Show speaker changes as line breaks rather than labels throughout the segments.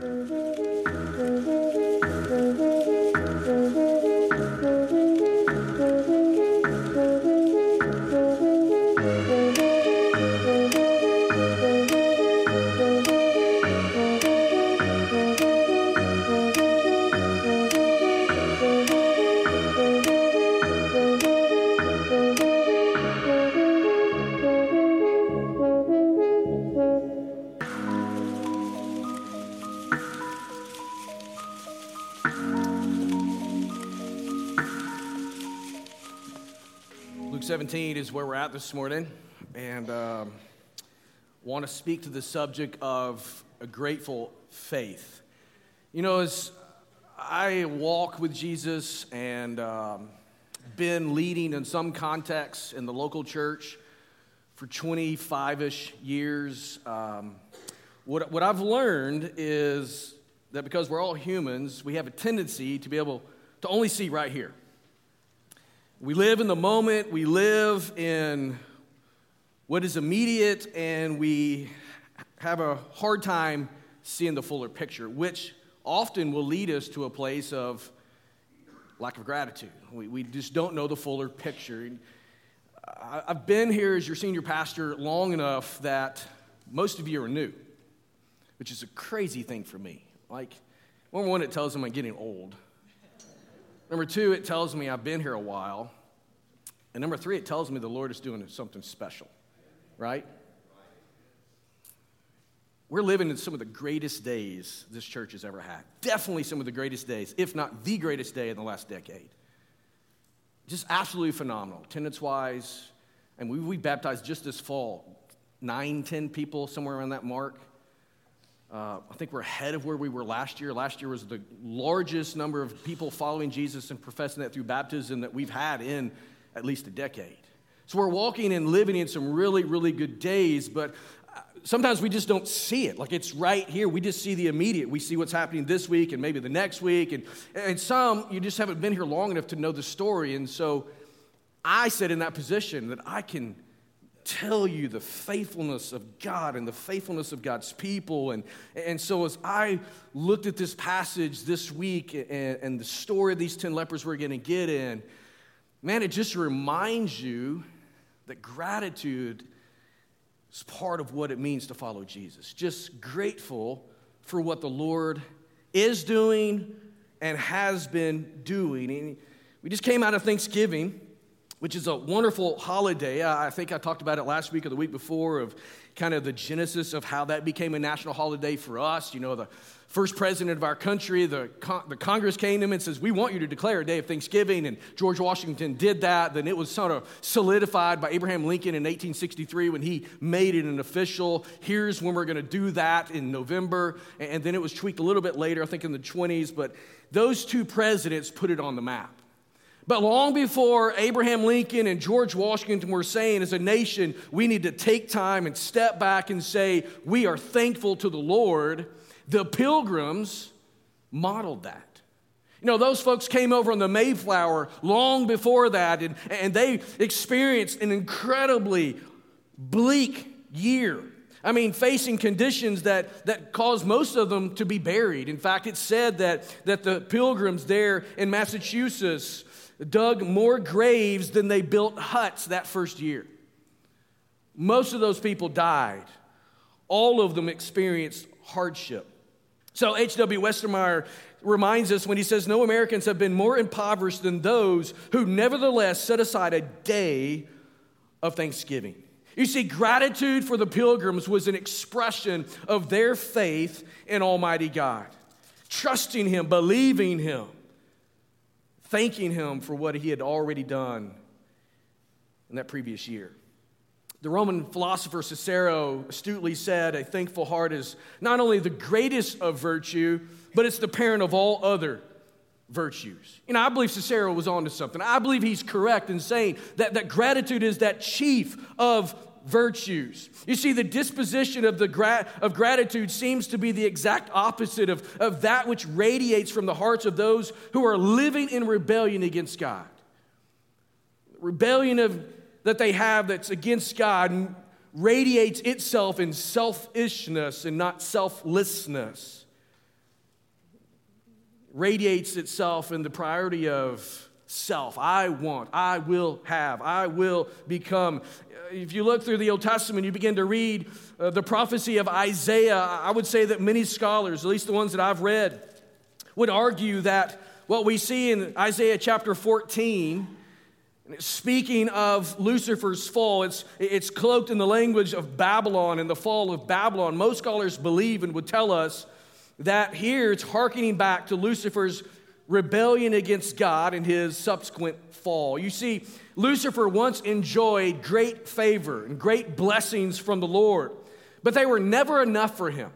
17 is where we're at this morning, and um, want to speak to the subject of a grateful faith. You know, as I walk with Jesus and um, been leading in some contexts in the local church for 25 ish years, um, what, what I've learned is that because we're all humans, we have a tendency to be able to only see right here. We live in the moment, we live in what is immediate, and we have a hard time seeing the fuller picture, which often will lead us to a place of lack of gratitude. We, we just don't know the fuller picture. I've been here as your senior pastor long enough that most of you are new, which is a crazy thing for me. Like, number one, it tells them I'm getting old. Number two, it tells me I've been here a while. And number three, it tells me the Lord is doing something special, right? We're living in some of the greatest days this church has ever had. Definitely some of the greatest days, if not the greatest day in the last decade. Just absolutely phenomenal, attendance wise. And we, we baptized just this fall nine, ten people, somewhere around that mark. Uh, I think we're ahead of where we were last year. Last year was the largest number of people following Jesus and professing that through baptism that we've had in at least a decade. So we're walking and living in some really, really good days, but uh, sometimes we just don't see it. Like it's right here. We just see the immediate. We see what's happening this week and maybe the next week. And, and some, you just haven't been here long enough to know the story. And so I sit in that position that I can tell you the faithfulness of God and the faithfulness of God's people. And, and so, as I looked at this passage this week and, and the story of these 10 lepers we're going to get in, man, it just reminds you that gratitude is part of what it means to follow Jesus. Just grateful for what the Lord is doing and has been doing. And we just came out of Thanksgiving which is a wonderful holiday. I think I talked about it last week or the week before of kind of the genesis of how that became a national holiday for us. You know, the first president of our country, the, the Congress came to him and says, We want you to declare a day of Thanksgiving. And George Washington did that. Then it was sort of solidified by Abraham Lincoln in 1863 when he made it an official. Here's when we're going to do that in November. And then it was tweaked a little bit later, I think in the 20s. But those two presidents put it on the map. But long before Abraham Lincoln and George Washington were saying, as a nation, we need to take time and step back and say, we are thankful to the Lord, the pilgrims modeled that. You know, those folks came over on the Mayflower long before that, and, and they experienced an incredibly bleak year. I mean, facing conditions that, that caused most of them to be buried. In fact, it's said that, that the pilgrims there in Massachusetts dug more graves than they built huts that first year. Most of those people died. All of them experienced hardship. So H.W. Westermeyer reminds us when he says, No Americans have been more impoverished than those who nevertheless set aside a day of thanksgiving. You see, gratitude for the pilgrims was an expression of their faith in Almighty God, trusting Him, believing Him thanking him for what he had already done in that previous year. The Roman philosopher Cicero astutely said, A thankful heart is not only the greatest of virtue, but it's the parent of all other virtues. You know, I believe Cicero was onto something. I believe he's correct in saying that, that gratitude is that chief of virtues. You see, the disposition of, the gra- of gratitude seems to be the exact opposite of, of that which radiates from the hearts of those who are living in rebellion against God. Rebellion of, that they have that's against God radiates itself in selfishness and not selflessness. radiates itself in the priority of self. I want, I will have, I will become. If you look through the Old Testament, you begin to read uh, the prophecy of Isaiah. I would say that many scholars, at least the ones that I've read, would argue that what we see in Isaiah chapter 14, speaking of Lucifer's fall, it's, it's cloaked in the language of Babylon and the fall of Babylon. Most scholars believe and would tell us that here it's hearkening back to Lucifer's rebellion against God and his subsequent fall. You see, Lucifer once enjoyed great favor and great blessings from the Lord, but they were never enough for him.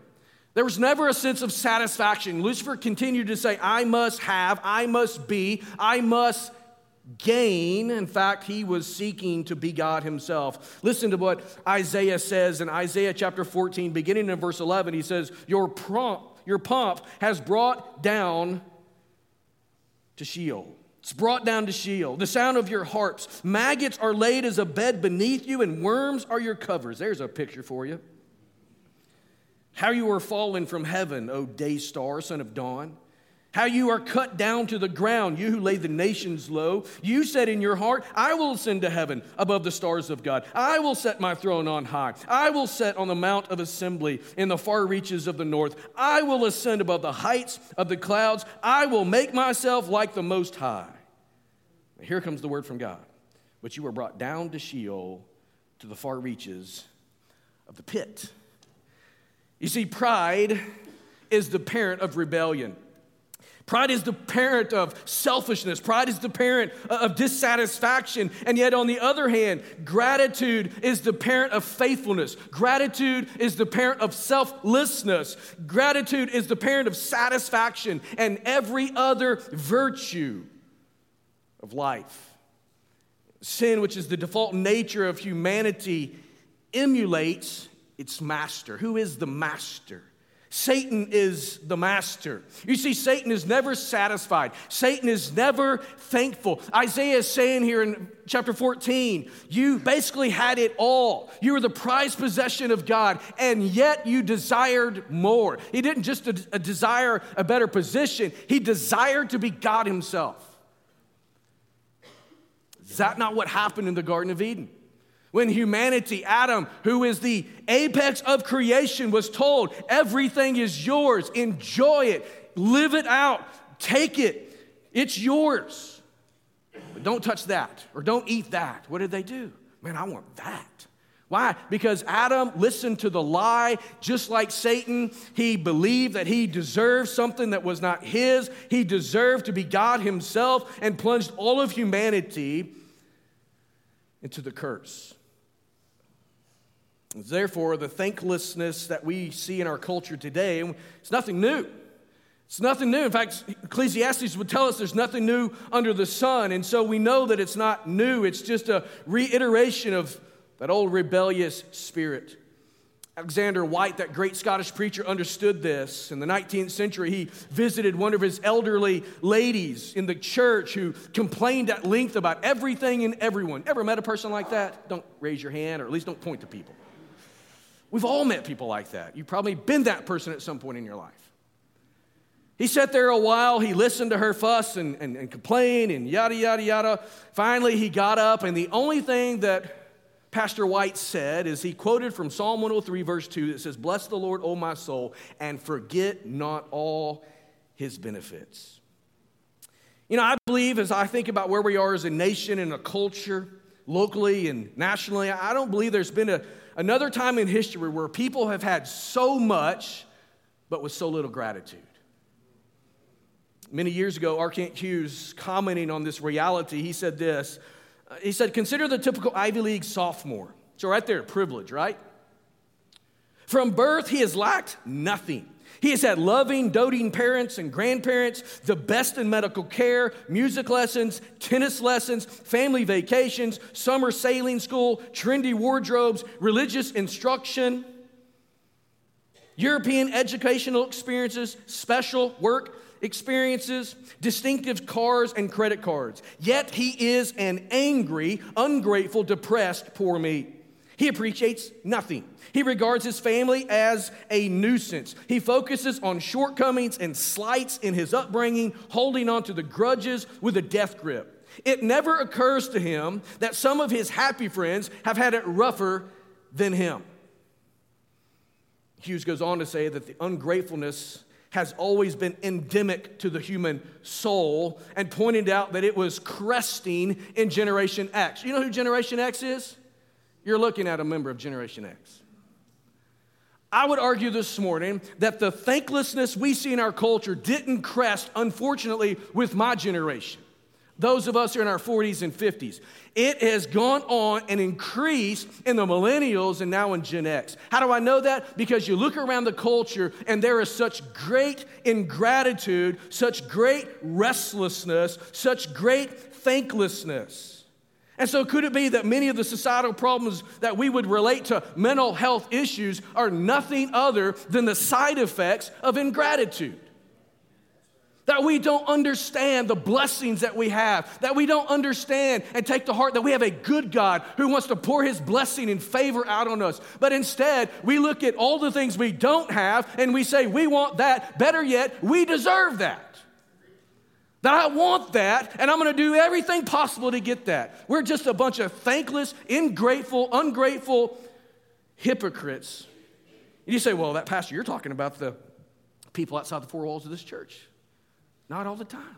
There was never a sense of satisfaction. Lucifer continued to say, I must have, I must be, I must gain. In fact, he was seeking to be God himself. Listen to what Isaiah says in Isaiah chapter 14, beginning in verse 11. He says, Your, prompt, your pomp has brought down to Sheol. It's brought down to Sheol. The sound of your harps. Maggots are laid as a bed beneath you, and worms are your covers. There's a picture for you. How you are fallen from heaven, O day star, son of dawn. How you are cut down to the ground, you who lay the nations low. You said in your heart, I will ascend to heaven above the stars of God. I will set my throne on high. I will set on the mount of assembly in the far reaches of the north. I will ascend above the heights of the clouds. I will make myself like the Most High. Here comes the word from God. But you were brought down to Sheol, to the far reaches of the pit. You see, pride is the parent of rebellion. Pride is the parent of selfishness. Pride is the parent of dissatisfaction. And yet, on the other hand, gratitude is the parent of faithfulness. Gratitude is the parent of selflessness. Gratitude is the parent of satisfaction and every other virtue of life. Sin, which is the default nature of humanity, emulates its master. Who is the master? Satan is the master. You see, Satan is never satisfied. Satan is never thankful. Isaiah is saying here in chapter 14, you basically had it all. You were the prized possession of God, and yet you desired more. He didn't just a, a uh, desire a better position, he desired to be God himself. Is that not what happened in the Garden of Eden? When humanity, Adam, who is the apex of creation, was told, everything is yours, enjoy it, live it out, take it, it's yours. But don't touch that or don't eat that. What did they do? Man, I want that. Why? Because Adam listened to the lie just like Satan. He believed that he deserved something that was not his. He deserved to be God himself and plunged all of humanity into the curse. Therefore, the thanklessness that we see in our culture today, it's nothing new. It's nothing new. In fact, Ecclesiastes would tell us there's nothing new under the sun. And so we know that it's not new, it's just a reiteration of that old rebellious spirit. Alexander Whyte, that great Scottish preacher, understood this. In the 19th century, he visited one of his elderly ladies in the church who complained at length about everything and everyone. Ever met a person like that? Don't raise your hand, or at least don't point to people. We've all met people like that. You've probably been that person at some point in your life. He sat there a while, he listened to her fuss and, and, and complain and yada, yada, yada. Finally, he got up, and the only thing that Pastor Whyte said is he quoted from Psalm 103, verse 2, that says, Bless the Lord, O my soul, and forget not all his benefits. You know, I believe as I think about where we are as a nation and a culture, locally and nationally, I don't believe there's been a, another time in history where people have had so much, but with so little gratitude. Many years ago, R. Kent Hughes, commenting on this reality, he said this. He said, Consider the typical Ivy League sophomore. So, right there, privilege, right? From birth, he has lacked nothing. He has had loving, doting parents and grandparents, the best in medical care, music lessons, tennis lessons, family vacations, summer sailing school, trendy wardrobes, religious instruction, European educational experiences, special work experiences, distinctive cars, and credit cards. Yet he is an angry, ungrateful, depressed poor me. He appreciates nothing. He regards his family as a nuisance. He focuses on shortcomings and slights in his upbringing, holding on to the grudges with a death grip. It never occurs to him that some of his happy friends have had it rougher than him. Hughes goes on to say that the ungratefulness has always been endemic to the human soul and pointed out that it was cresting in Generation X. You know who Generation X is? You're looking at a member of Generation X. I would argue this morning that the thanklessness we see in our culture didn't crest, unfortunately, with my generation those of us who are in our 40s and 50s. It has gone on and increased in the millennials and now in Gen X. How do I know that? Because you look around the culture and there is such great ingratitude, such great restlessness, such great thanklessness. And so, could it be that many of the societal problems that we would relate to mental health issues are nothing other than the side effects of ingratitude? That we don't understand the blessings that we have, that we don't understand and take to heart that we have a good God who wants to pour his blessing and favor out on us. But instead, we look at all the things we don't have and we say, we want that. Better yet, we deserve that. That I want that, and I'm gonna do everything possible to get that. We're just a bunch of thankless, ingrateful, ungrateful hypocrites. And you say, well, that pastor, you're talking about the people outside the four walls of this church. Not all the time.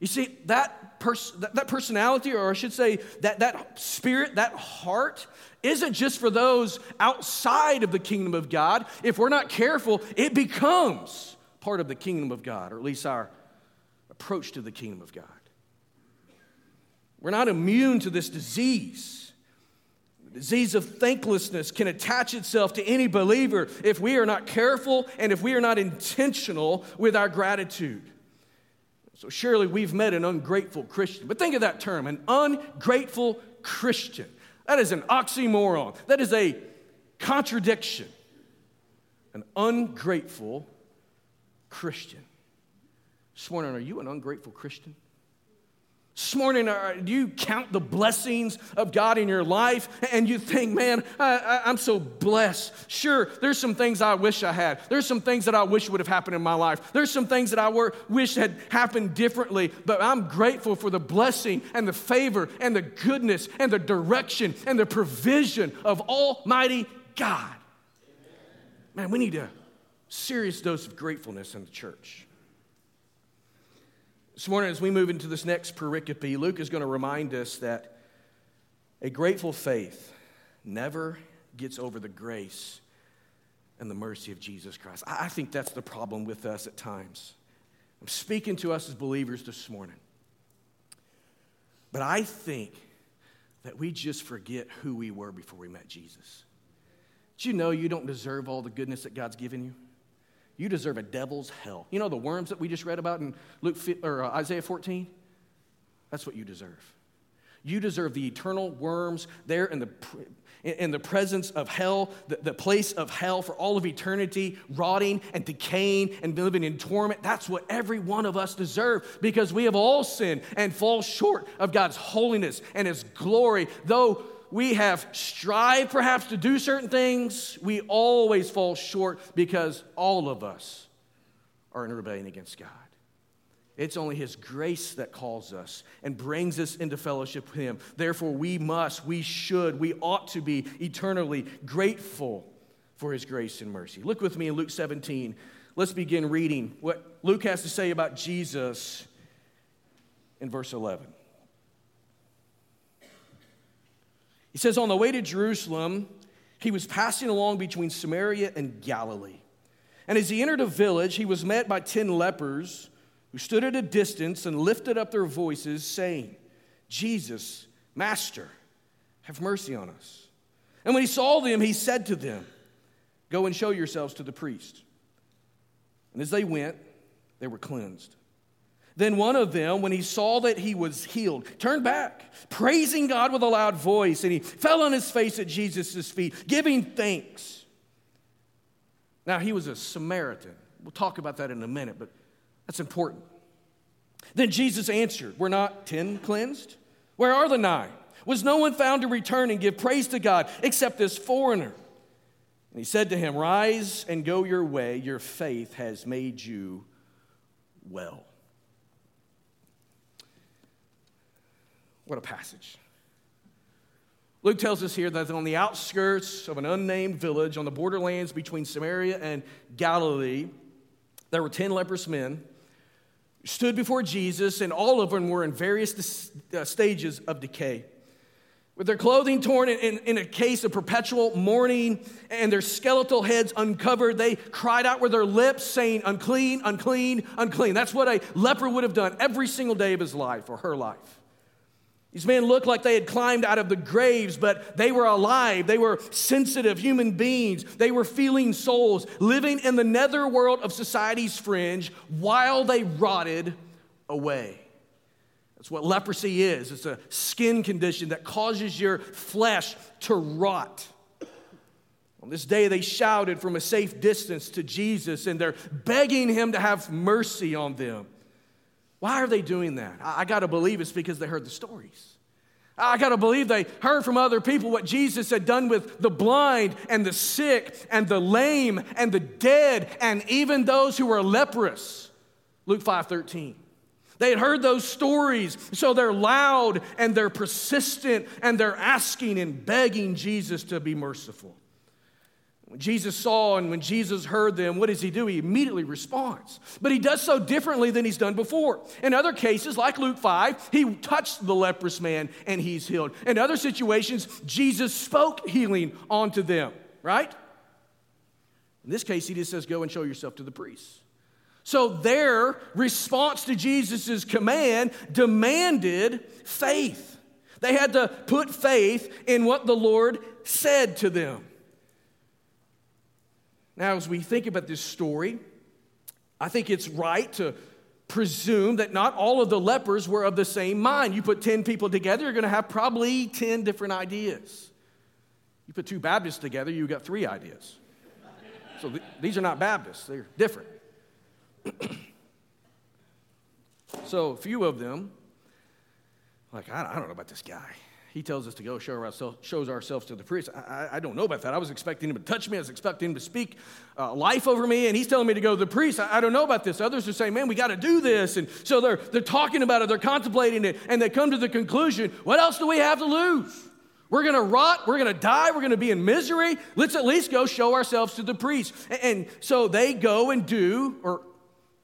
You see, that, pers- that, that, personality, or I should say, that, that spirit, that heart, isn't just for those outside of the kingdom of God. If we're not careful, it becomes part of the kingdom of God, or at least our approach to the kingdom of God. We're not immune to this disease. The disease of thanklessness can attach itself to any believer if we are not careful and if we are not intentional with our gratitude. So, surely we've met an ungrateful Christian. But think of that term an ungrateful Christian. That is an oxymoron, that is a contradiction. An ungrateful Christian. This morning, are you an ungrateful Christian? This morning, uh, do you count the blessings of God in your life and you think, man, I, am so blessed? Sure, there's some things I wish I had. There's some things that I wish would have happened in my life. There's some things that I were, wish had happened differently, but I'm grateful for the blessing and the favor and the goodness and the direction and the provision of Almighty God. Man, we need a serious dose of gratefulness in the church. This morning, as we move into this next pericope, Luke is going to remind us that a grateful faith never gets over the grace and the mercy of Jesus Christ. I think that's the problem with us at times. I'm speaking to us as believers this morning. But I think that we just forget who we were before we met Jesus. Did you know you don't deserve all the goodness that God's given you? You deserve a devil's hell. You know the worms that we just read about in Luke or uh, Isaiah 14? That's what you deserve. You deserve the eternal worms there in the, in the presence of hell, the, the place of hell for all of eternity, rotting and decaying and living in torment. That's what every one of us deserve because we have all sinned and fall short of God's holiness and His glory. Though we have strived perhaps to do certain things, we always fall short because all of us are in rebellion against God. It's only His grace that calls us and brings us into fellowship with Him. Therefore, we must, we should, we ought to be eternally grateful for His grace and mercy. Look with me in Luke 17. Let's begin reading what Luke has to say about Jesus in verse 11. He says, On the way to Jerusalem, he was passing along between Samaria and Galilee. And as he entered a village, he was met by ten lepers who stood at a distance and lifted up their voices, saying, Jesus, Master, have mercy on us. And when he saw them, he said to them, Go and show yourselves to the priest. And as they went, they were cleansed. Then one of them, when he saw that he was healed, turned back, praising God with a loud voice, and he fell on his face at Jesus' feet, giving thanks. Now, he was a Samaritan. We'll talk about that in a minute, but that's important. Then Jesus answered, We're not ten cleansed? Where are the nine? Was no one found to return and give praise to God except this foreigner? And he said to him, Rise and go your way. Your faith has made you well. What a passage. Luke tells us here that on the outskirts of an unnamed village on the borderlands between Samaria and Galilee, there were 10 leprous men stood before Jesus, and all of them were in various uh, stages of decay. With their clothing torn in, in, in, a case of perpetual mourning and their skeletal heads uncovered, they cried out with their lips, saying, Unclean, unclean, unclean. That's what a leper would have done every single day of his life or her life. These men looked like they had climbed out of the graves, but they were alive. They were sensitive human beings. They were feeling souls, living in the netherworld of society's fringe while they rotted away. That's what leprosy is it's a skin condition that causes your flesh to rot. On this day, they shouted from a safe distance to Jesus, and they're begging him to have mercy on them. Why are they doing that? I, I got to believe it's because they heard the stories. I got to believe they heard from other people what Jesus had done with the blind and the sick and the lame and the dead and even those who were leprous. Luke 5 13. They had heard those stories, so they're loud and they're persistent and they're asking and begging Jesus to be merciful. When Jesus saw and when Jesus heard them, what does he do? He immediately responds. But he does so differently than he's done before. In other cases, like Luke 5, he touched the leprous man and he's healed. In other situations, Jesus spoke healing onto them, right? In this case, he just says, Go and show yourself to the priests. So their response to Jesus' command demanded faith. They had to put faith in what the Lord said to them. Now, as we think about this story, I think it's right to presume that not all of the lepers were of the same mind. You put 10 people together, you're going to have probably 10 different ideas. You put two Baptists together, you've got three ideas. So th- these are not Baptists, they're different. so a few of them, like, I, I don't know about this guy. He tells us to go show ourselves, shows ourselves to the priest. I, I, don't know about that. I was expecting him to touch me. I was expecting him to speak uh, life over me, and he's telling me to go to the priest. I, I don't know about this. Others are saying, man, we got to do this. And so they're, they're talking about it, they're contemplating it, and they come to the conclusion what else do we have to lose? We're going to rot. We're going to die. We're going to be in misery. Let's at least go show ourselves to the priest. And, and so they go and do, or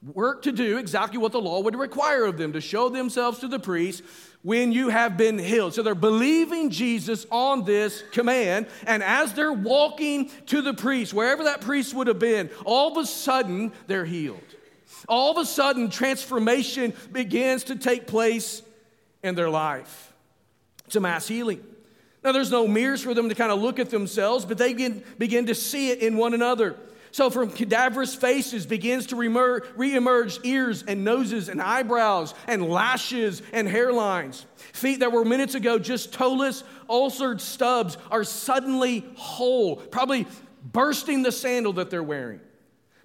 work to do exactly what the law would require of them to show themselves to the priest when you have been healed. So they're believing Jesus on this command. And as they're walking to the priest, wherever that priest would have been, all of a sudden they're healed. All of a sudden, transformation begins to take place in their life. It's a mass healing. Now, there's no mirrors for them to kind of look at themselves, but they begin, to see it in one another. So from cadaverous faces begins to reemerge ears and noses and eyebrows and lashes and hairlines. Feet that were minutes ago just toeless, ulcered stubs are suddenly whole, probably bursting the sandal that they're wearing.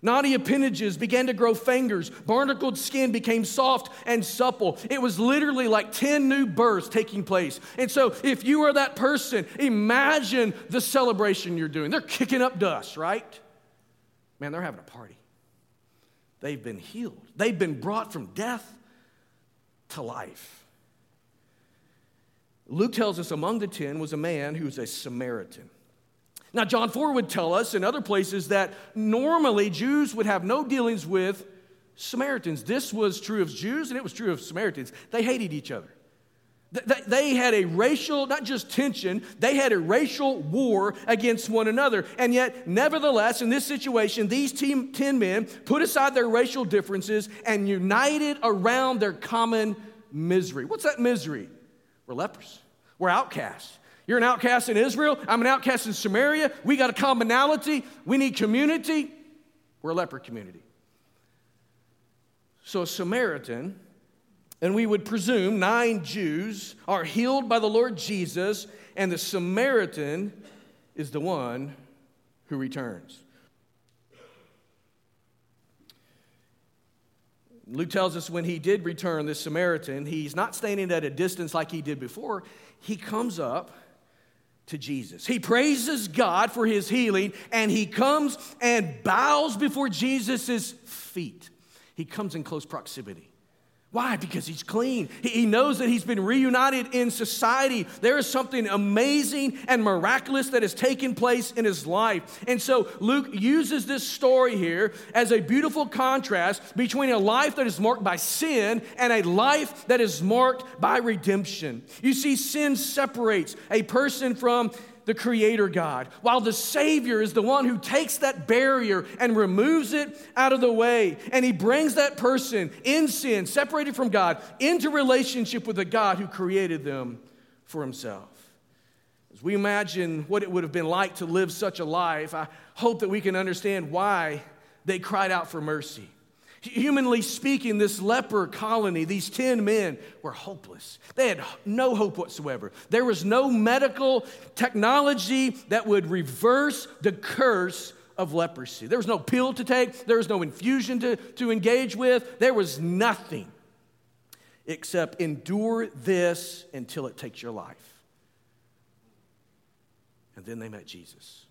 Knotty appendages began to grow fingers. Barnacled skin became soft and supple. It was literally like 10 new births taking place. And so, if you are that person, imagine the celebration you're doing. They're kicking up dust, right? Man, they're having a party. They've been healed, they've been brought from death to life. Luke tells us among the ten was a man who's a Samaritan. Now, John 4 would tell us in other places that normally Jews would have no dealings with Samaritans. This was true of Jews and it was true of Samaritans. They hated each other. They had a racial, not just tension, they had a racial war against one another. And yet, nevertheless, in this situation, these 10 men put aside their racial differences and united around their common misery. What's that misery? We're lepers, we're outcasts. You're an outcast in Israel, I'm an outcast in Samaria. We got a commonality, we need community. We're a leper community. So, a Samaritan and we would presume nine Jews are healed by the Lord Jesus, and the Samaritan is the one who returns. Luke tells us when he did return, this Samaritan, he's not standing at a distance like he did before. He comes up to Jesus. He praises God for his healing and he comes and bows before Jesus' feet. He comes in close proximity. Why? Because he's clean. He knows that he's been reunited in society. There is something amazing and miraculous that has taken place in his life. And so Luke uses this story here as a beautiful contrast between a life that is marked by sin and a life that is marked by redemption. You see, sin separates a person from the Creator God, while the Savior is the one who takes that barrier and removes it out of the way. And He brings that person in sin, separated from God, into relationship with the God who created them for Himself. As we imagine what it would have been like to live such a life, I hope that we can understand why they cried out for mercy. Humanly speaking, this leper colony, these 10 men, were hopeless. They had no hope whatsoever. There was no medical technology that would reverse the curse of leprosy. There was no pill to take, there was no infusion to, to engage with, there was nothing except endure this until it takes your life. And then they met Jesus.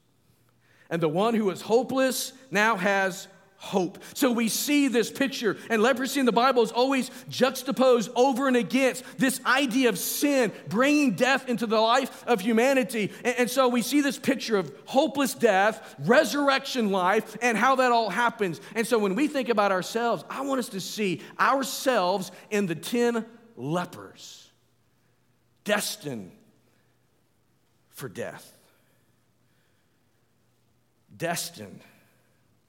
And the one who was hopeless now has hope. So we see this picture, and leprosy in the Bible is always juxtaposed over and against this idea of sin bringing death into the life of humanity. And, and, so we see this picture of hopeless death, resurrection life, and how that all happens. And so when we think about ourselves, I want us to see ourselves in the 10 lepers, destined for death, destined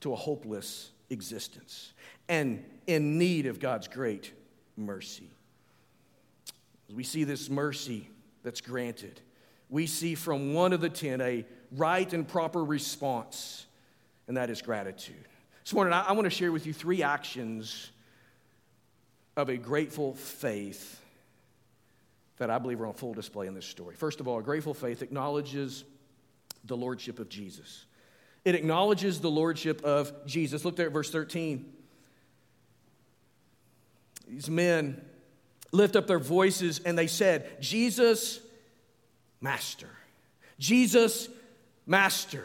to a hopeless existence and in need of God's great mercy. We see this mercy that's granted, we see from one of the ten a right and proper response, and that is gratitude. This morning, I, want to share with you three actions of a grateful faith that I believe are on full display in this story. First of all, a grateful faith acknowledges the lordship of Jesus. It acknowledges the lordship of Jesus. Look there at verse 13. These men lift up their voices and they said, Jesus, Master. Jesus, Master.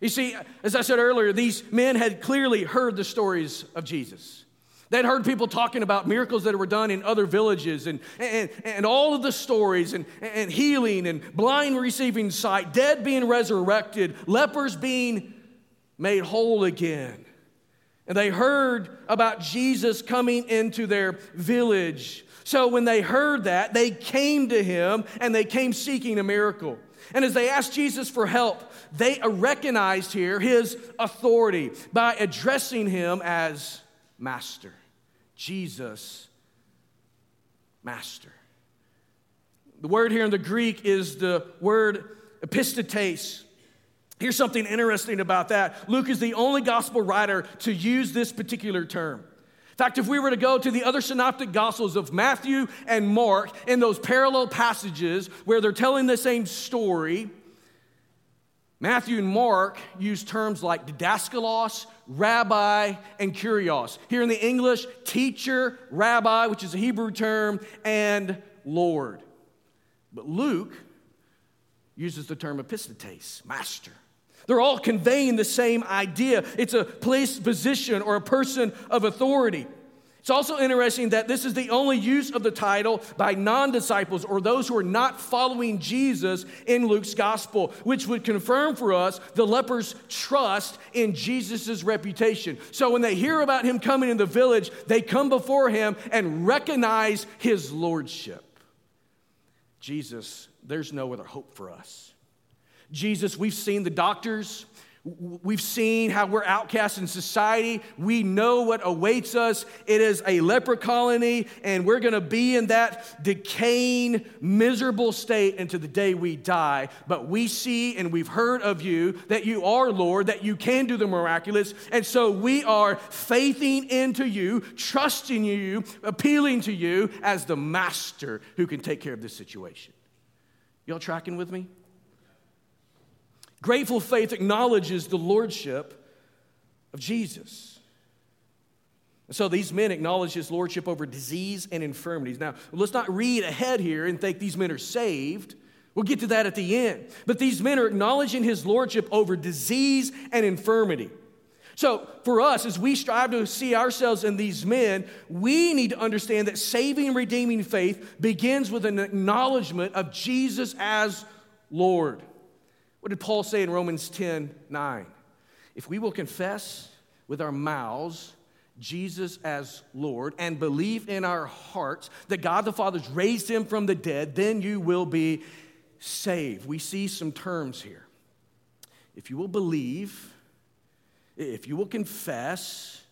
You see, as I said earlier, these men had clearly heard the stories of Jesus. They'd heard people talking about miracles that were done in other villages and, and, and all of the stories and, and healing and blind receiving sight, dead being resurrected, lepers being made whole again. And they heard about Jesus coming into their village. So when they heard that, they came to him and they came seeking a miracle. And as they asked Jesus for help, they recognized here his authority by addressing him as Master. Jesus, Master. The word here in the Greek is the word epistates, Here's something interesting about that. Luke is the only gospel writer to use this particular term. In fact, if we were to go to the other synoptic gospels of Matthew and Mark in those parallel passages where they're telling the same story, Matthew and Mark use terms like didaskalos, rabbi, and kurios. Here in the English, teacher, rabbi, which is a Hebrew term, and Lord. But Luke uses the term epistates, master. They're all conveying the same idea. It's a place, position, or a person of authority. It's also interesting that this is the only use of the title by non disciples or those who are not following Jesus in Luke's gospel, which would confirm for us the lepers' trust in Jesus' reputation. So when they hear about him coming in the village, they come before him and recognize his lordship. Jesus, there's no other hope for us. Jesus, we've seen the doctors. We've seen how we're outcast in society. We know what awaits us. It is a leper colony, and we're going to be in that decaying, miserable state until the day we die. But we see and we've heard of you that you are Lord, that you can do the miraculous. And so we are faithing into you, trusting you, appealing to you as the master who can take care of this situation. Y'all tracking with me? Grateful faith acknowledges the lordship of Jesus. And So these men acknowledge his lordship over disease and infirmities. Now, let's not read ahead here and think these men are saved. We'll get to that at the end. But these men are acknowledging his lordship over disease and infirmity. So, for us, as we strive to see ourselves in these men, we need to understand that saving and redeeming faith begins with an acknowledgement of Jesus as Lord. What did Paul say in Romans 10 9? If we will confess with our mouths Jesus as Lord and believe in our hearts that God the Father's raised him from the dead, then you will be saved. We see some terms here. If you will believe, if you will confess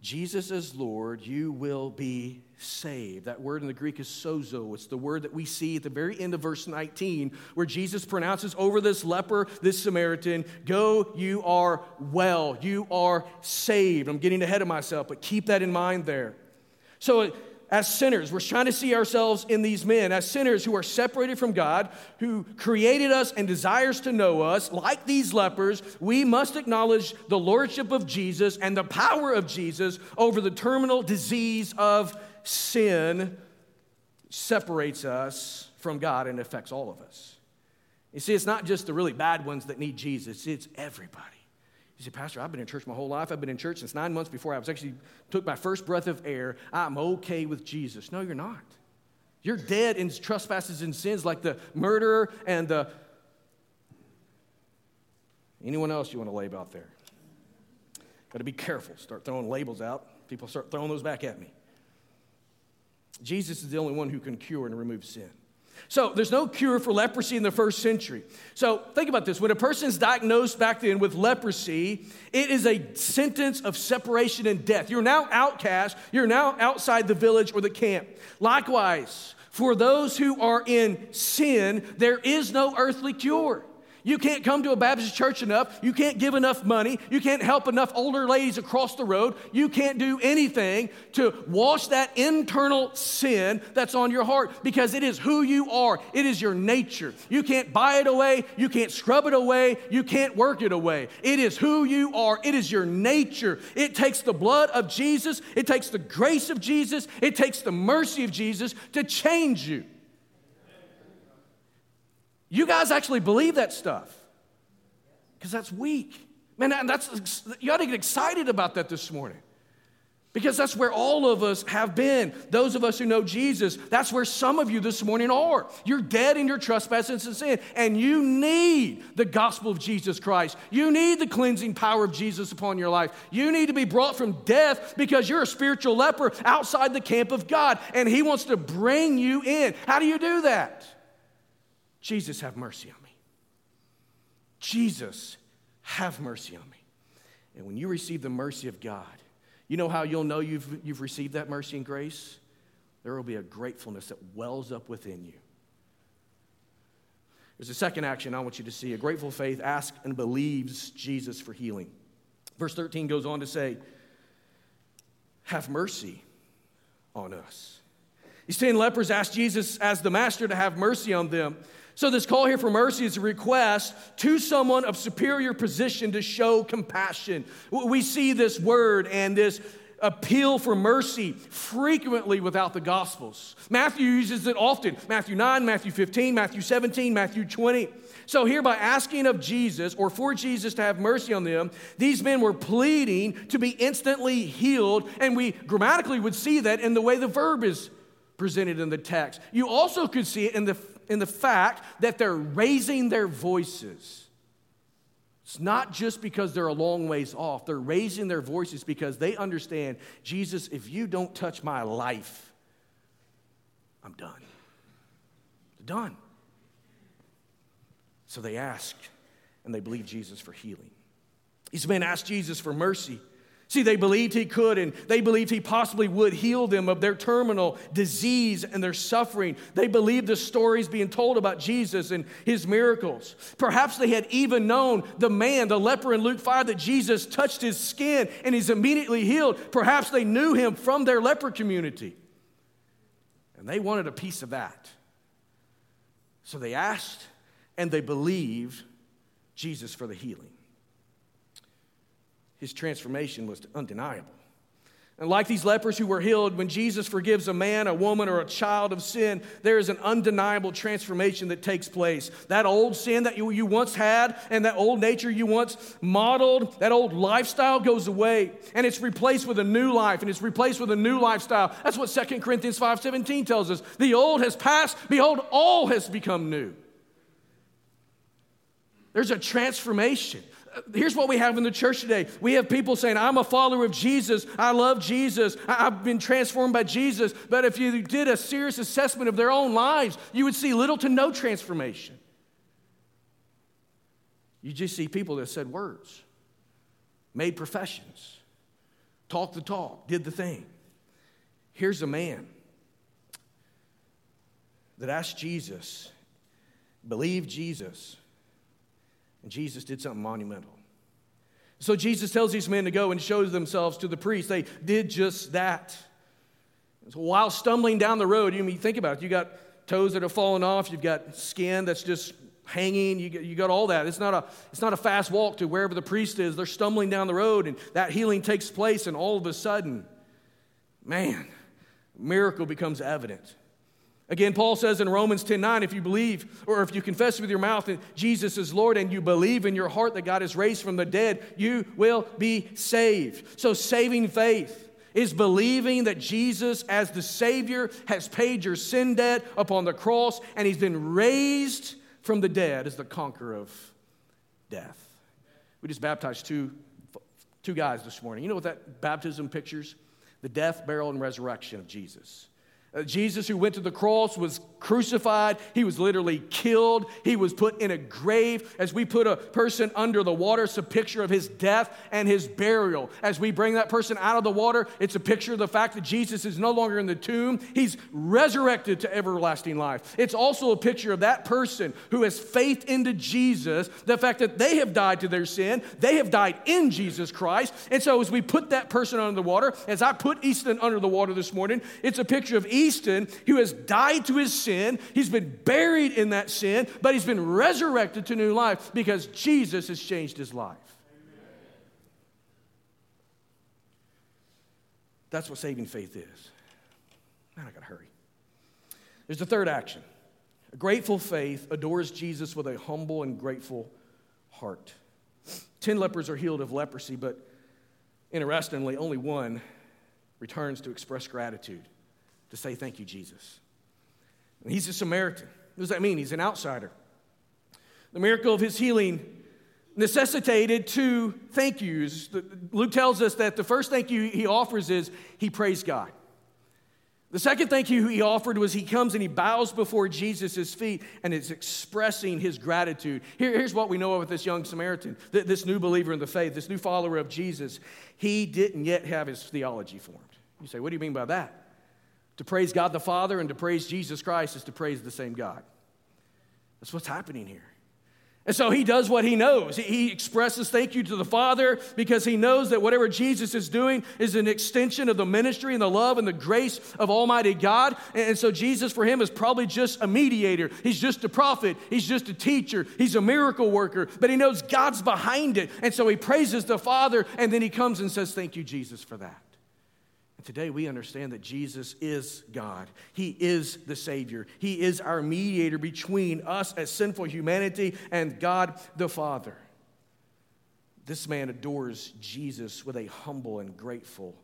Jesus is Lord, you will be saved. That word in the Greek is sozo. It's the word that we see at the very end of verse 19, where Jesus pronounces over this leper, this Samaritan, Go, you are well, you are saved. I'm getting ahead of myself, but keep that in mind there. So, as sinners. We're trying to see ourselves in these men as sinners who are separated from God, who created us and desires to know us. Like these lepers, we must acknowledge the lordship of Jesus and the power of Jesus over the terminal disease of sin separates us from God and affects all of us. You see, it's not just the really bad ones that need Jesus, it's everybody. You say, Pastor, I've been in church my whole life. I've been in church since nine months before I was actually took my first breath of air. I'm okay with Jesus. No, you're not. You're dead in trespasses and sins like the murderer and the. Anyone else you want to label out there? Got to be careful. Start throwing labels out. People start throwing those back at me. Jesus is the only one who can cure and remove sin. So there's no cure for leprosy in the first century. So think about this. When a person is diagnosed back then with leprosy, it is a sentence of separation and death. You're now outcast. You're now outside the village or the camp. Likewise, for those who are in sin, there is no earthly cure. You can't come to a Baptist church enough. You can't give enough money. You can't help enough older ladies across the road. You can't do anything to wash that internal sin that's on your heart because it is who you are. It is your nature. You can't buy it away. You can't scrub it away. You can't work it away. It is who you are. It is your nature. It takes the blood of Jesus, it takes the grace of Jesus, it takes the mercy of Jesus to change you. You guys actually believe that stuff because that's weak. Man, that's, you ought to get excited about that this morning because that's where all of us have been. Those of us who know Jesus, that's where some of you this morning are. You're dead in your trespasses and sin, and you need the gospel of Jesus Christ. You need the cleansing power of Jesus upon your life. You need to be brought from death because you're a spiritual leper outside the camp of God, and He wants to bring you in. How do you do that? Jesus, have mercy on me. Jesus, have mercy on me. And when you receive the mercy of God, you know how you'll know you've, you've received that mercy and grace? There will be a gratefulness that wells up within you. There's a second action I want you to see. A grateful faith asks and believes Jesus for healing. Verse 13 goes on to say, Have mercy on us. These 10 lepers asked Jesus as the master to have mercy on them. So, this call here for mercy is a request to someone of superior position to show compassion. We see this word and this appeal for mercy frequently without the Gospels. Matthew uses it often Matthew 9, Matthew 15, Matthew 17, Matthew 20. So, here by asking of Jesus or for Jesus to have mercy on them, these men were pleading to be instantly healed, and we grammatically would see that in the way the verb is presented in the text. You also could see it in the in the fact that they're raising their voices. It's not just because they're a long ways off, they're raising their voices because they understand Jesus, if you don't touch my life, I'm done. Done. So they ask and they believe Jesus for healing. These men asked Jesus for mercy. See, they believed he could and they believed he possibly would heal them of their terminal disease and their suffering. They believed the stories being told about Jesus and his miracles. Perhaps they had even known the man, the leper in Luke 5, that Jesus touched his skin and he's immediately healed. Perhaps they knew him from their leper community. And they wanted a piece of that. So they asked and they believed Jesus for the healing his transformation was undeniable. And like these lepers who were healed, when Jesus forgives a man, a woman, or a child of sin, there is an undeniable transformation that takes place. That old sin that you, you once had and that old nature you once modeled, that old lifestyle goes away and it's replaced with a new life and it's replaced with a new lifestyle. That's what 2 Corinthians 5:17 tells us. The old has passed, behold, all has become new. There's a transformation here's what we have in the church today we have people saying, I'm a follower of Jesus, I love Jesus, I've been transformed by Jesus. But if you did a serious assessment of their own lives, you would see little to no transformation. You just see people that said words, made professions, talked the talk, did the thing. Here's a man that asked Jesus, believed Jesus and Jesus did something monumental. So Jesus tells these men to go and show themselves to the priest. They did just that. So while stumbling down the road, you mean think about it. You got toes that have fallen off. You've got skin that's just hanging. You you got all that. It's not a it's not a fast walk to wherever the priest is. They're stumbling down the road, and that healing takes place. And all of a sudden, man, miracle becomes evident. Again, Paul says in Romans 10 9, if you believe or if you confess with your mouth that Jesus is Lord and you believe in your heart that God is raised from the dead, you will be saved. So, saving faith is believing that Jesus, as the Savior, has paid your sin debt upon the cross and he's been raised from the dead as the conqueror of death. We just baptized two, two guys this morning. You know what that baptism pictures? The death, burial, and resurrection of Jesus. Uh, Jesus, who went to the cross, was crucified. He was literally killed. He was put in a grave. As we put a person under the water, it's a picture of his death and his burial. As we bring that person out of the water, it's a picture of the fact that Jesus is no longer in the tomb. He's resurrected to everlasting life. It's also a picture of that person who has faith into Jesus, the fact that they have died to their sin, they have died in Jesus Christ. And so, as we put that person under the water, as I put Easton under the water this morning, it's a picture of Easton, who has died to his sin. He's been buried in that sin, but he's been resurrected to new life because Jesus has changed his life. That's what saving faith is. Man, I gotta hurry. There's the third action. A grateful faith adores Jesus with a humble and grateful heart. Ten lepers are healed of leprosy, but interestingly, only one returns to express gratitude to say, Thank you, Jesus. He's a Samaritan. What does that mean? He's an outsider. The miracle of his healing necessitated two thank yous. Luke tells us that the first thank you he offers is he praised God. The second thank you he offered was he comes and he bows before Jesus' feet and is expressing his gratitude. Here, here's what we know of this young Samaritan, this new believer in the faith, this new follower of Jesus. He didn't yet have his theology formed. You say, what do you mean by that? To praise God the Father and to praise Jesus Christ is to praise the same God. That's what's happening here. And so he does what he knows. He expresses thank you to the Father because he knows that whatever Jesus is doing is an extension of the ministry and the love and the grace of Almighty God. And so Jesus, for him, is probably just a mediator. He's just a prophet. He's just a teacher. He's a miracle worker. But he knows God's behind it. And so he praises the Father and then he comes and says, Thank you, Jesus, for that. And today we understand that Jesus is God. He is the Savior. He is our mediator between us as sinful humanity and God the Father. This man adores Jesus with a humble and grateful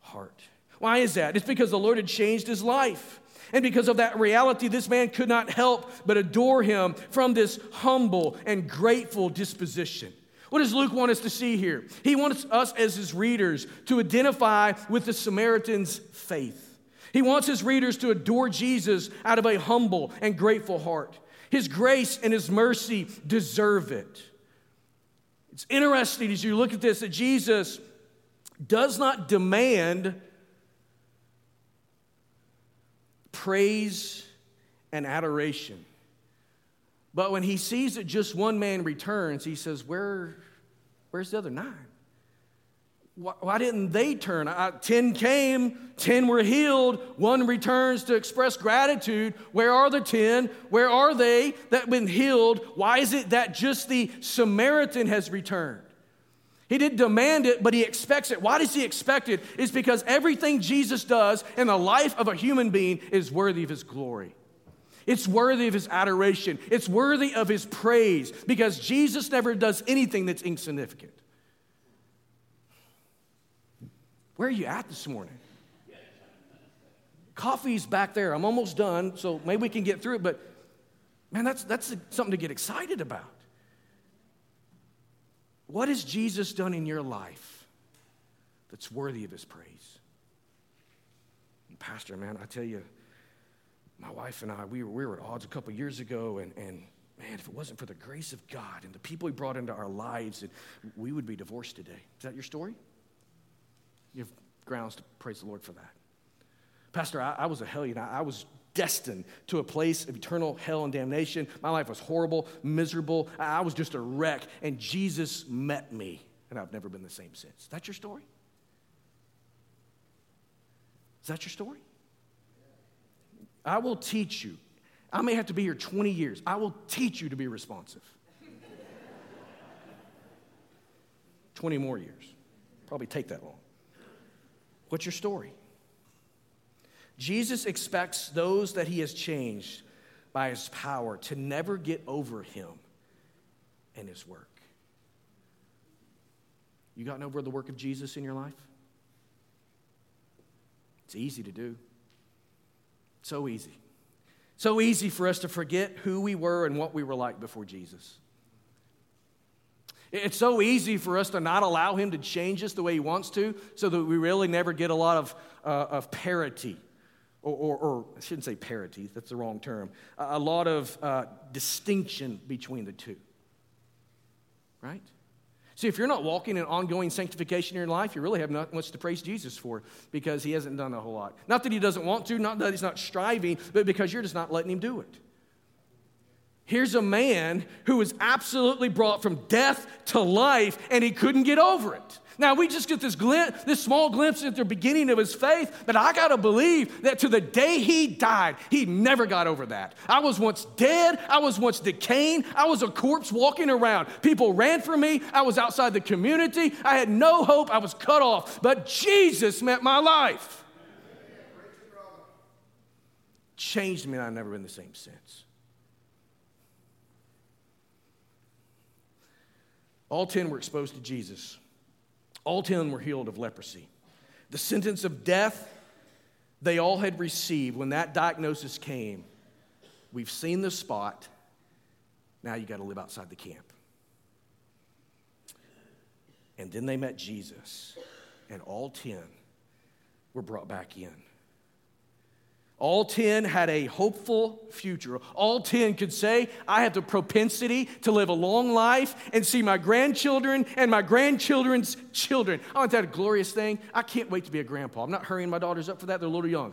heart. Why is that? It's because the Lord had changed his life. And because of that reality, this man could not help but adore him from this humble and grateful disposition. What does Luke want us to see here? He wants us as his readers to identify with the Samaritan's faith. He wants his readers to adore Jesus out of a humble and grateful heart. His grace and his mercy deserve it. It's interesting as you look at this that Jesus does not demand praise and adoration. But when he sees that just one man returns, he says, Where, Where's the other nine? Why, why didn't they turn? I, ten came, ten were healed, one returns to express gratitude. Where are the ten? Where are they that been healed? Why is it that just the Samaritan has returned? He didn't demand it, but he expects it. Why does he expect it? It's because everything Jesus does in the life of a human being is worthy of his glory. It's worthy of his adoration. It's worthy of his praise because Jesus never does anything that's insignificant. Where are you at this morning? Coffee's back there. I'm almost done, so maybe we can get through it, but man, that's, that's something to get excited about. What has Jesus done in your life that's worthy of his praise? Pastor, man, I tell you, my wife and I, we were, we were at odds a couple years ago, and, and man, if it wasn't for the grace of God and the people he brought into our lives, we would be divorced today. Is that your story? You have grounds to praise the Lord for that. Pastor, I, I was a hellion. I, I was destined to a place of eternal hell and damnation. My life was horrible, miserable. I was just a wreck, and Jesus met me, and I've never been the same since. That's your story? Is that your story? I will teach you. I may have to be here 20 years. I will teach you to be responsive. 20 more years. Probably take that long. What's your story? Jesus expects those that he has changed by his power to never get over him and his work. You gotten over the work of Jesus in your life? It's easy to do. So easy. So easy for us to forget who we were and what we were like before Jesus. It's so easy for us to not allow him to change us the way he wants to so that we really never get a lot of, uh, of parity or, or, or, I shouldn't say parity, that's the wrong term, a, lot of uh, distinction between the two. Right? See, if you're not walking in ongoing sanctification in your life, you really have not much to praise Jesus for because he hasn't done a whole lot. Not that he doesn't want to, not that he's not striving, but because you're just not letting him do it. Here's a man who was absolutely brought from death to life and he couldn't get over it. Now, we just get this glimpse, this small glimpse at the beginning of his faith, but I got to believe that to the day he died, he never got over that. I was once dead. I was once decaying. I was a corpse walking around. People ran from me. I was outside the community. I had no hope. I was cut off. But Jesus meant my life. Changed me, and I've never been the same since. All 10 were exposed to Jesus. All 10 were healed of leprosy. The sentence of death they all had received when that diagnosis came. We've seen the spot. Now you got to live outside the camp. And then they met Jesus, and all 10 were brought back in. All 10 had a hopeful future. All 10 could say, I have the propensity to live a long life and see my grandchildren and my grandchildren's children. Oh, isn't that a glorious thing? I can't wait to be a grandpa. I'm not hurrying my daughters up for that, they're a little young.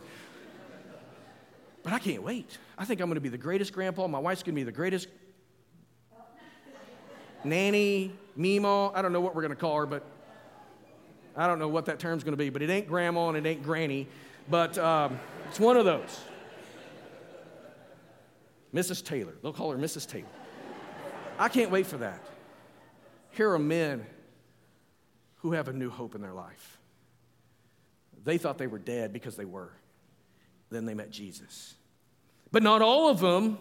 But I can't wait. I think I'm going to be the greatest grandpa. My wife's going to be the greatest nanny, Mimo. I don't know what we're going to call her, but I don't know what that term's going to be, but it ain't grandma and it ain't granny. But. Um, it's one of those. Mrs. Taylor. They'll call her Mrs. Taylor. I can't wait for that. Here are men who have a new hope in their life. They thought they were dead because they were. Then they met Jesus. But not all of them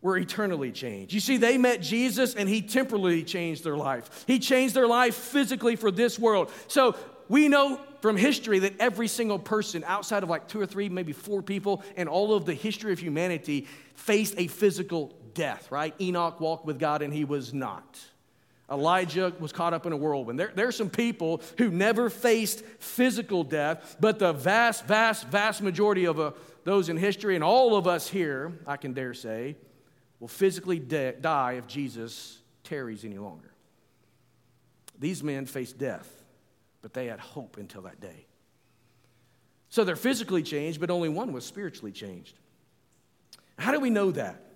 were eternally changed. You see, they met Jesus and he temporarily changed their life. He changed their life physically for this world. So we know from history that every single person outside of like two or three, maybe four people in all of the history of humanity faced a physical death, right? Enoch walked with God and he was not. Elijah was caught up in a whirlwind. There, there are some people who never faced physical death, but the vast, vast, vast majority of uh, those in history, and all of us here, I can dare say, will physically de- die if Jesus tarries any longer. These men faced death but they had hope until that day. So they're physically changed, but only one was spiritually changed. How do we know that?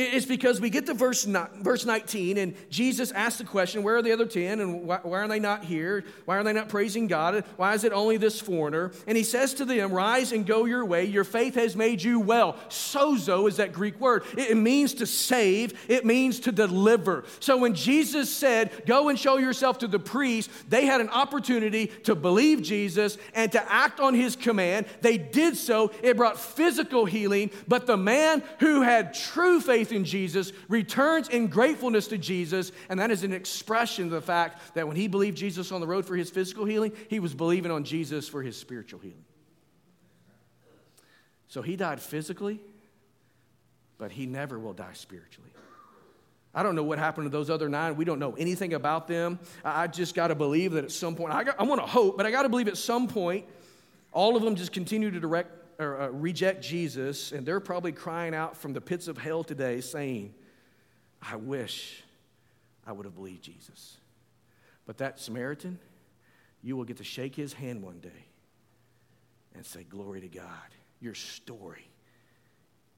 It's because we get to verse, verse 19, and Jesus asks the question, Where are the other 10? And why, why, are they not here? Why are they not praising God? Why is it only this foreigner? And he says to them, Rise and go your way. Your faith has made you well. Sozo is that Greek word. It means to save, it means to deliver. So when Jesus said, Go and show yourself to the priest, they had an opportunity to believe Jesus and to act on his command. They did so. It brought physical healing, but the man who had true faith, faith in Jesus, returns in gratefulness to Jesus, and that is an expression of the fact that when he believed Jesus on the road for his physical healing, he was believing on Jesus for his spiritual healing. So he died physically, but he never will die spiritually. I don't know what happened to those other nine. We don't know anything about them. I just got to believe that at some point, I, I want to hope, but I got to believe at some point, all of them just continue to direct or, uh, reject Jesus, and they're probably crying out from the pits of hell today saying, I wish I would have believed Jesus. But that Samaritan, you will get to shake his hand one day and say, Glory to God. Your story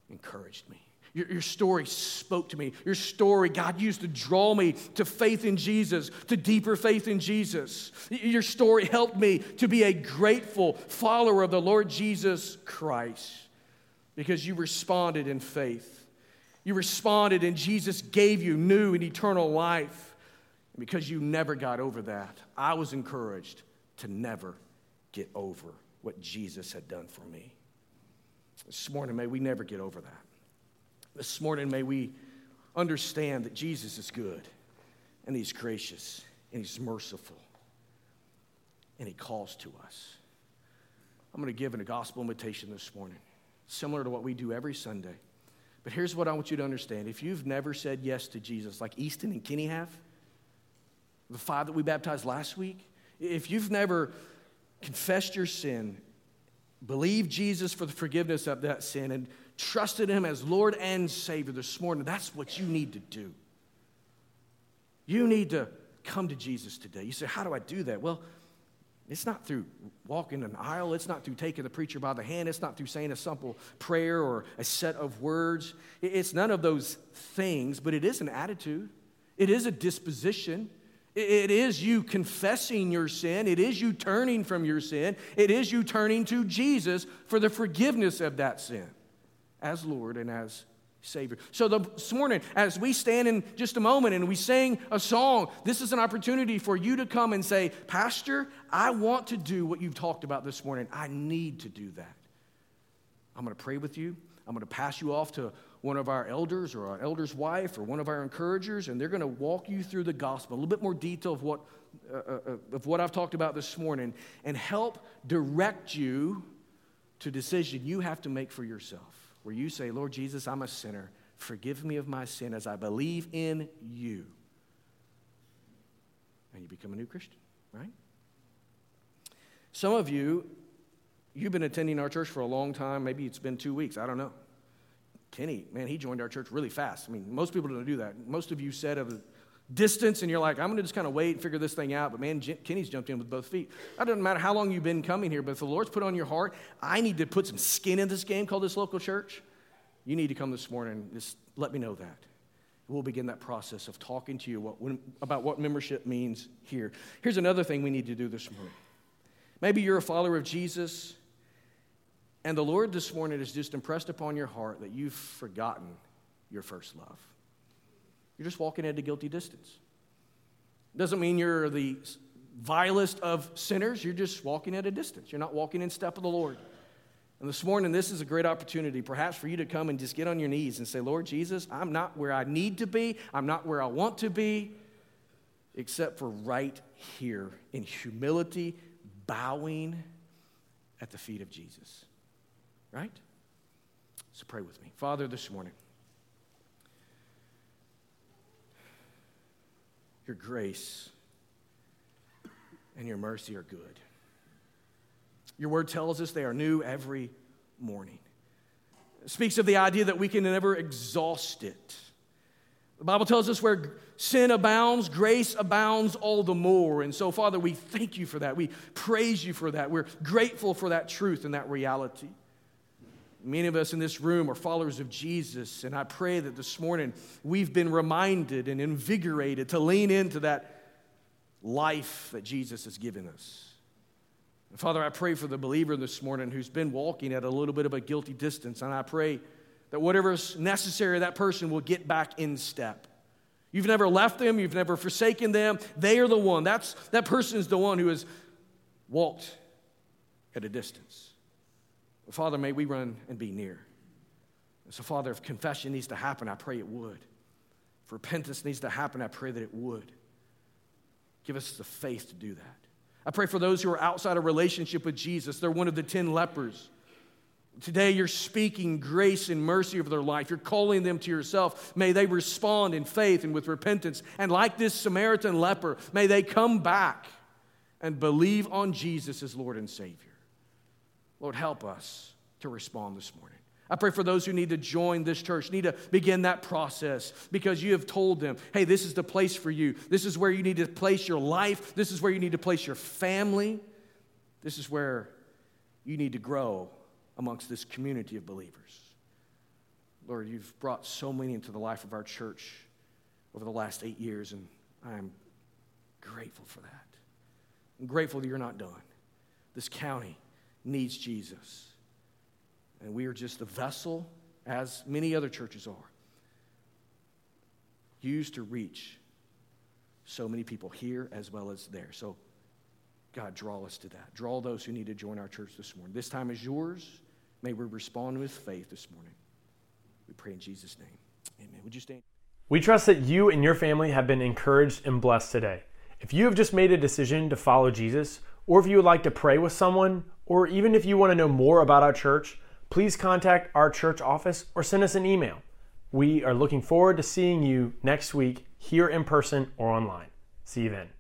encouraged me. Your, your, story spoke to me. Your story, God used to draw me to faith in Jesus, to deeper faith in Jesus. Your story helped me to be a grateful follower of the Lord Jesus Christ because you responded in faith. You responded, and Jesus gave you new and eternal life. And because you never got over that, I was encouraged to never get over what Jesus had done for me. This morning, may we never get over that. This morning, may we understand that Jesus is good and He's gracious and He's merciful and He calls to us. I'm going to give in a gospel invitation this morning, similar to what we do every Sunday. But here's what I want you to understand. If you've never said yes to Jesus, like Easton and Kenny have, the five that we baptized last week, if you've never confessed your sin, believed Jesus for the forgiveness of that sin, and trusted Him as Lord and Savior this morning, that's what you need to do. You need to come to Jesus today. You say, How do I do that? Well, it's not through walking an aisle. It's not through taking the preacher by the hand. It's not through saying a simple prayer or a set of words. It's none of those things, but it is an attitude. It is a disposition. It is you confessing your sin. It is you turning from your sin. It is you turning to Jesus for the forgiveness of that sin as Lord and as Savior. So this morning, as we stand in just a moment and we sing a song, this is an opportunity for you to come and say, Pastor, I want to do what you've talked about this morning. I need to do that. I'm going to pray with you. I'm going to pass you off to one of our elders or our elder's wife or one of our encouragers, and they're going to walk you through the gospel, a little bit more detail of what, uh, uh, uh of what I've talked about this morning, and help direct you to decision you have to make for yourself where you say, Lord Jesus, I'm a sinner. Forgive me of my sin as I believe in you. And you become a new Christian, right? Some of you, you've been attending our church for a long time. Maybe it's been two weeks. I don't know. Kenny, man, he joined our church really fast. I mean, most people don't do that. Most of you said of distance and you're like, I'm going to just kind of wait and figure this thing out. But man, Kenny's jumped in with both feet. It doesn't matter how long you've been coming here, but if the Lord's put on your heart, I need to put some skin in this game called this local church. You need to come this morning. And just let me know that. We'll begin that process of talking to you what, about what membership means here. Here's another thing we need to do this morning. Maybe you're a follower of Jesus, and the Lord this morning has just impressed upon your heart that you've forgotten your first love. You're just walking at a guilty distance. Doesn't mean you're the vilest of sinners, you're just walking at a distance. You're not walking in step with the Lord. And this morning, this is a great opportunity, perhaps, for you to come and just get on your knees and say, Lord Jesus, I'm not where I need to be, I'm not where I want to be, except for right here in humility, bowing at the feet of Jesus. Right? So pray with me. Father, this morning, Your grace and your mercy are good. Your word tells us they are new every morning. It speaks of the idea that we can never exhaust it. The Bible tells us where sin abounds, grace abounds all the more. And so, Father, we thank you for that. We praise you for that. We're grateful for that truth and that reality. Many of us in this room are followers of Jesus, and I pray that this morning we've been reminded and invigorated to lean into that life that Jesus has given us. Father, I pray for the believer this morning who's been walking at a little bit of a guilty distance, and I pray that whatever's necessary, that person will get back in step. You've never left them, you've never forsaken them. They are the one. That's, that person is the one who has walked at a distance. Father, may we run and be near. So, Father, if confession needs to happen, I pray it would. If repentance needs to happen, I pray that it would. Give us the faith to do that. I pray for those who are outside a relationship with Jesus. They're one of the 10 lepers. Today, you're speaking grace and mercy over their life. You're calling them to yourself. May they respond in faith and with repentance. And like this Samaritan leper, may they come back and believe on Jesus as Lord and Savior. Lord, help us to respond this morning. I pray for those who need to join this church, need to begin that process because you have told them, hey, this is the place for you. This is where you need to place your life. This is where you need to place your family. This is where you need to grow amongst this community of believers. Lord, you've brought so many into the life of our church over the last eight years, and I am grateful for that. I'm grateful that you're not done. This county needs Jesus. And we are just a vessel, as many other churches are, used to reach so many people here as well as there. So, God, draw us to that. Draw those who need to join our church this morning. This time is yours. May we respond with faith this morning. We pray in Jesus' name. Amen. Would you stand?
We trust that you and your family have been encouraged and blessed today. If you have just made a decision to follow Jesus, or if you would like to pray with someone, or even if you want to know more about our church, please contact our church office or send us an email. We are looking forward to seeing you next week here in person or online. See you then.